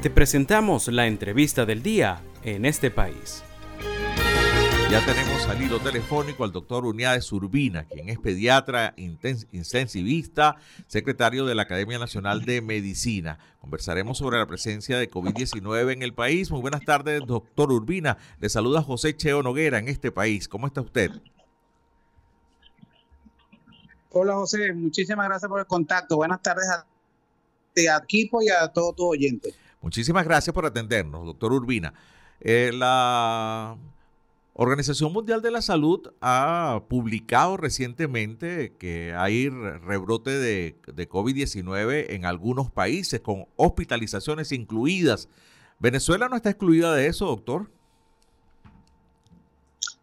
Te presentamos la entrevista del día en este país. Ya tenemos al hilo telefónico al doctor Uniades Urbina, quien es pediatra intensivista, secretario de la Academia Nacional de Medicina. Conversaremos sobre la presencia de COVID-19 en el país. Muy buenas tardes, doctor Urbina. Le saluda José Cheo Noguera en este país. ¿Cómo está usted? Hola José, muchísimas gracias por el contacto. Buenas tardes a, a equipo y a todos tus oyentes. Muchísimas gracias por atendernos, doctor Urbina. Eh, la Organización Mundial de la Salud ha publicado recientemente que hay rebrote de, de COVID-19 en algunos países, con hospitalizaciones incluidas. ¿Venezuela no está excluida de eso, doctor?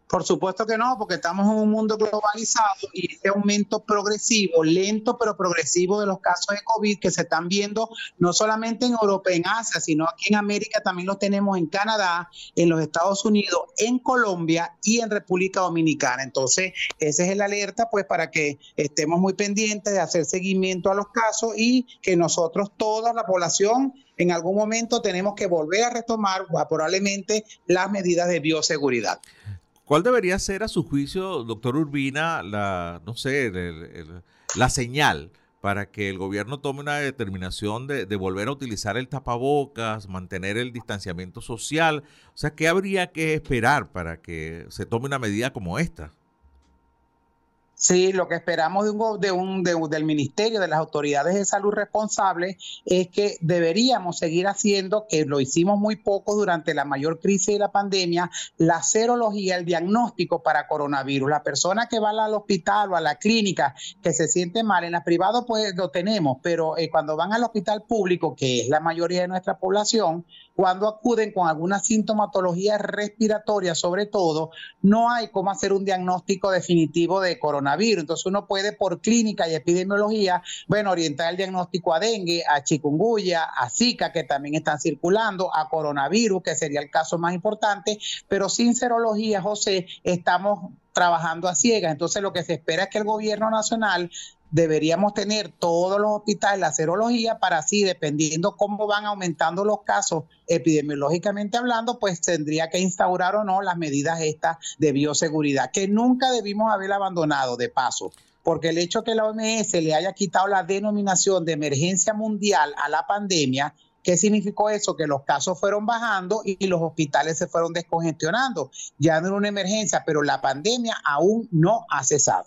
Por supuesto que no, porque estamos en un mundo globalizado y este aumento progresivo, lento pero progresivo de los casos de COVID que se están viendo no solamente en Europa, en Asia, sino aquí en América también los tenemos en Canadá, en los Estados Unidos, en Colombia y en República Dominicana. Entonces, esa es el alerta pues para que estemos muy pendientes de hacer seguimiento a los casos y que nosotros, toda la población, en algún momento tenemos que volver a retomar probablemente las medidas de bioseguridad. ¿Cuál debería ser a su juicio, doctor Urbina, la, no sé, la señal para que el gobierno tome una determinación de, de, volver a utilizar el tapabocas, mantener el distanciamiento social? O sea, ¿qué habría que esperar para que se tome una medida como esta? Sí, lo que esperamos de un, de un, de, del Ministerio, de las autoridades de salud responsables, es que deberíamos seguir haciendo, que lo hicimos muy poco durante la mayor crisis de la pandemia, la serología, el diagnóstico para coronavirus. La persona que va al hospital o a la clínica que se siente mal, en la privada pues lo tenemos, pero eh, cuando van al hospital público, que es la mayoría de nuestra población, cuando acuden con alguna sintomatología respiratoria, sobre todo, no hay cómo hacer un diagnóstico definitivo de coronavirus. Entonces uno puede por clínica y epidemiología, bueno, orientar el diagnóstico a dengue, a chikungunya, a zika, que también están circulando, a coronavirus, que sería el caso más importante, pero sin serología, José, estamos trabajando a ciegas. Entonces lo que se espera es que el gobierno nacional deberíamos tener todos los hospitales la serología para así, dependiendo cómo van aumentando los casos epidemiológicamente hablando, pues tendría que instaurar o no las medidas estas de bioseguridad, que nunca debimos haber abandonado de paso porque el hecho que la OMS le haya quitado la denominación de emergencia mundial a la pandemia, ¿Qué significó eso? Que los casos fueron bajando y los hospitales se fueron descongestionando. Ya no era una emergencia, pero la pandemia aún no ha cesado.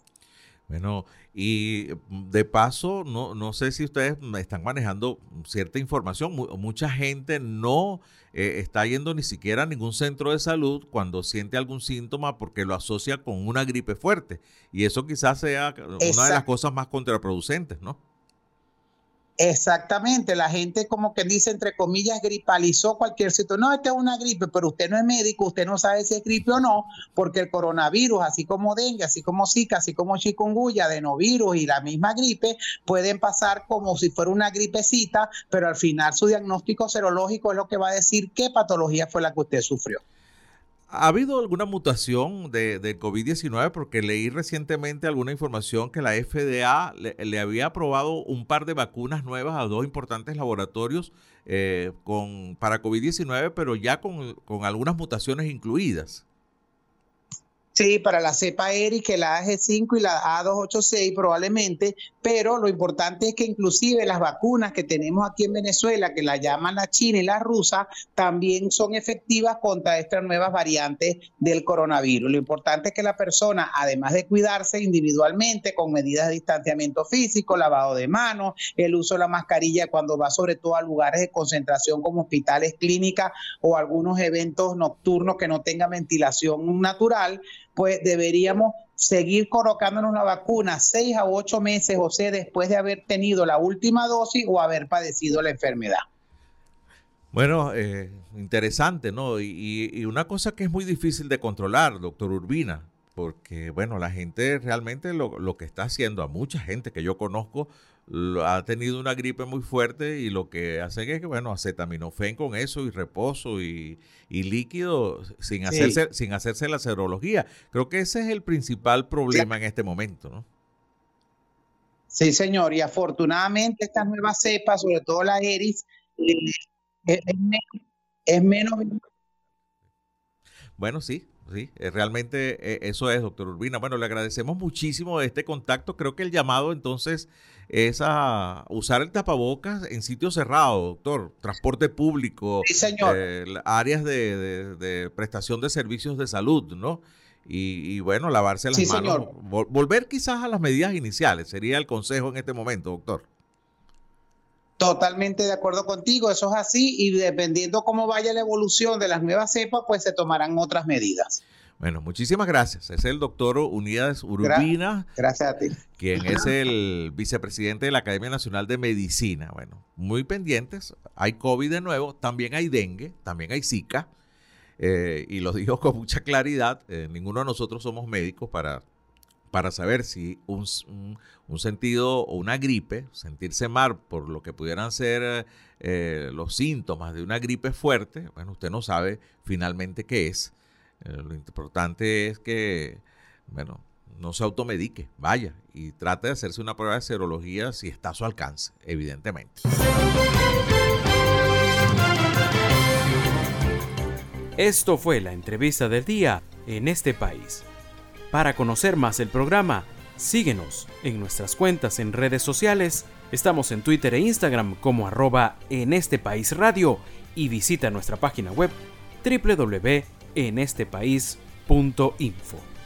Bueno, y mm, de paso, no, no sé si ustedes están manejando cierta información. Mucha gente no eh, está yendo ni siquiera a ningún centro de salud cuando siente algún síntoma porque lo asocia con una gripe fuerte. Y eso quizás sea una de las cosas más contraproducentes, ¿no? Exactamente, la gente como que dice entre comillas gripalizó cualquier sitio. No, esta es una gripe, pero usted no es médico, usted no sabe si es gripe o no, porque el coronavirus, así como dengue, así como zika, así como chikungunya, adenovirus y la misma gripe, pueden pasar como si fuera una gripecita, pero al final su diagnóstico serológico es lo que va a decir qué patología fue la que usted sufrió. ¿Ha habido alguna mutación de, del COVID-19? Porque leí recientemente alguna información que la FDA le, había aprobado un par de vacunas nuevas a dos importantes laboratorios eh, con, para COVID-19, pero ya con, con algunas mutaciones incluidas. Sí, para la cepa ERI, que la AG5 y la A286 probablemente, pero lo importante es que inclusive las vacunas que tenemos aquí en Venezuela, que la llaman la china y la rusa, también son efectivas contra estas nuevas variantes del coronavirus. Lo importante es que la persona, además de cuidarse individualmente con medidas de distanciamiento físico, lavado de manos, el uso de la mascarilla cuando va sobre todo a lugares de concentración como hospitales, clínicas o algunos eventos nocturnos que no tengan ventilación natural, pues deberíamos seguir colocándonos la vacuna seis a ocho meses, o sea, después de haber tenido la última dosis o haber padecido la enfermedad. Bueno, eh, interesante, ¿no? Y, y, una cosa que es muy difícil de controlar, doctor Urbina, porque, bueno, la gente realmente lo, lo que está haciendo, a mucha gente que yo conozco, ha tenido una gripe muy fuerte y lo que hace es que, bueno, acetaminofén con eso y reposo y, líquido sin, hacerse, sin hacerse la serología. Creo que ese es el principal problema en este momento, ¿no? Sí, señor, y afortunadamente estas nuevas cepas, sobre todo la ERIS, es menos bueno, sí, sí, eh, realmente eh, eso es, doctor Urbina. Bueno, le agradecemos muchísimo este contacto. Creo que el llamado entonces es a usar el tapabocas en sitios cerrados, doctor. Transporte público, eh, áreas de, prestación de servicios de salud, ¿no? Y, bueno, lavarse las manos. volver quizás a las medidas iniciales sería el consejo en este momento, doctor. Totalmente de acuerdo contigo, eso es así y dependiendo cómo vaya la evolución de las nuevas cepas, pues se tomarán otras medidas. Bueno, muchísimas gracias. Es el doctor Unidas Urbina. Gracias a ti. Quien es el vicepresidente de la Academia Nacional de Medicina. Bueno, muy pendientes. Hay COVID de nuevo, también hay dengue, también hay Zika. Eh, y lo digo con mucha claridad. Eh, ninguno de nosotros somos médicos para para saber si un, sentido o una gripe, sentirse mal por lo que pudieran ser eh, los síntomas de una gripe fuerte, bueno, usted no sabe finalmente qué es. Eh, lo importante es que, bueno, no se automedique, vaya y trate de hacerse una prueba de serología si está a su alcance, evidentemente. Esto fue la entrevista del día en este país. Para conocer más el programa, síguenos en nuestras cuentas en redes sociales. Estamos en Twitter e Instagram como arroba en este país radio y visita nuestra página web www.enestepais.info.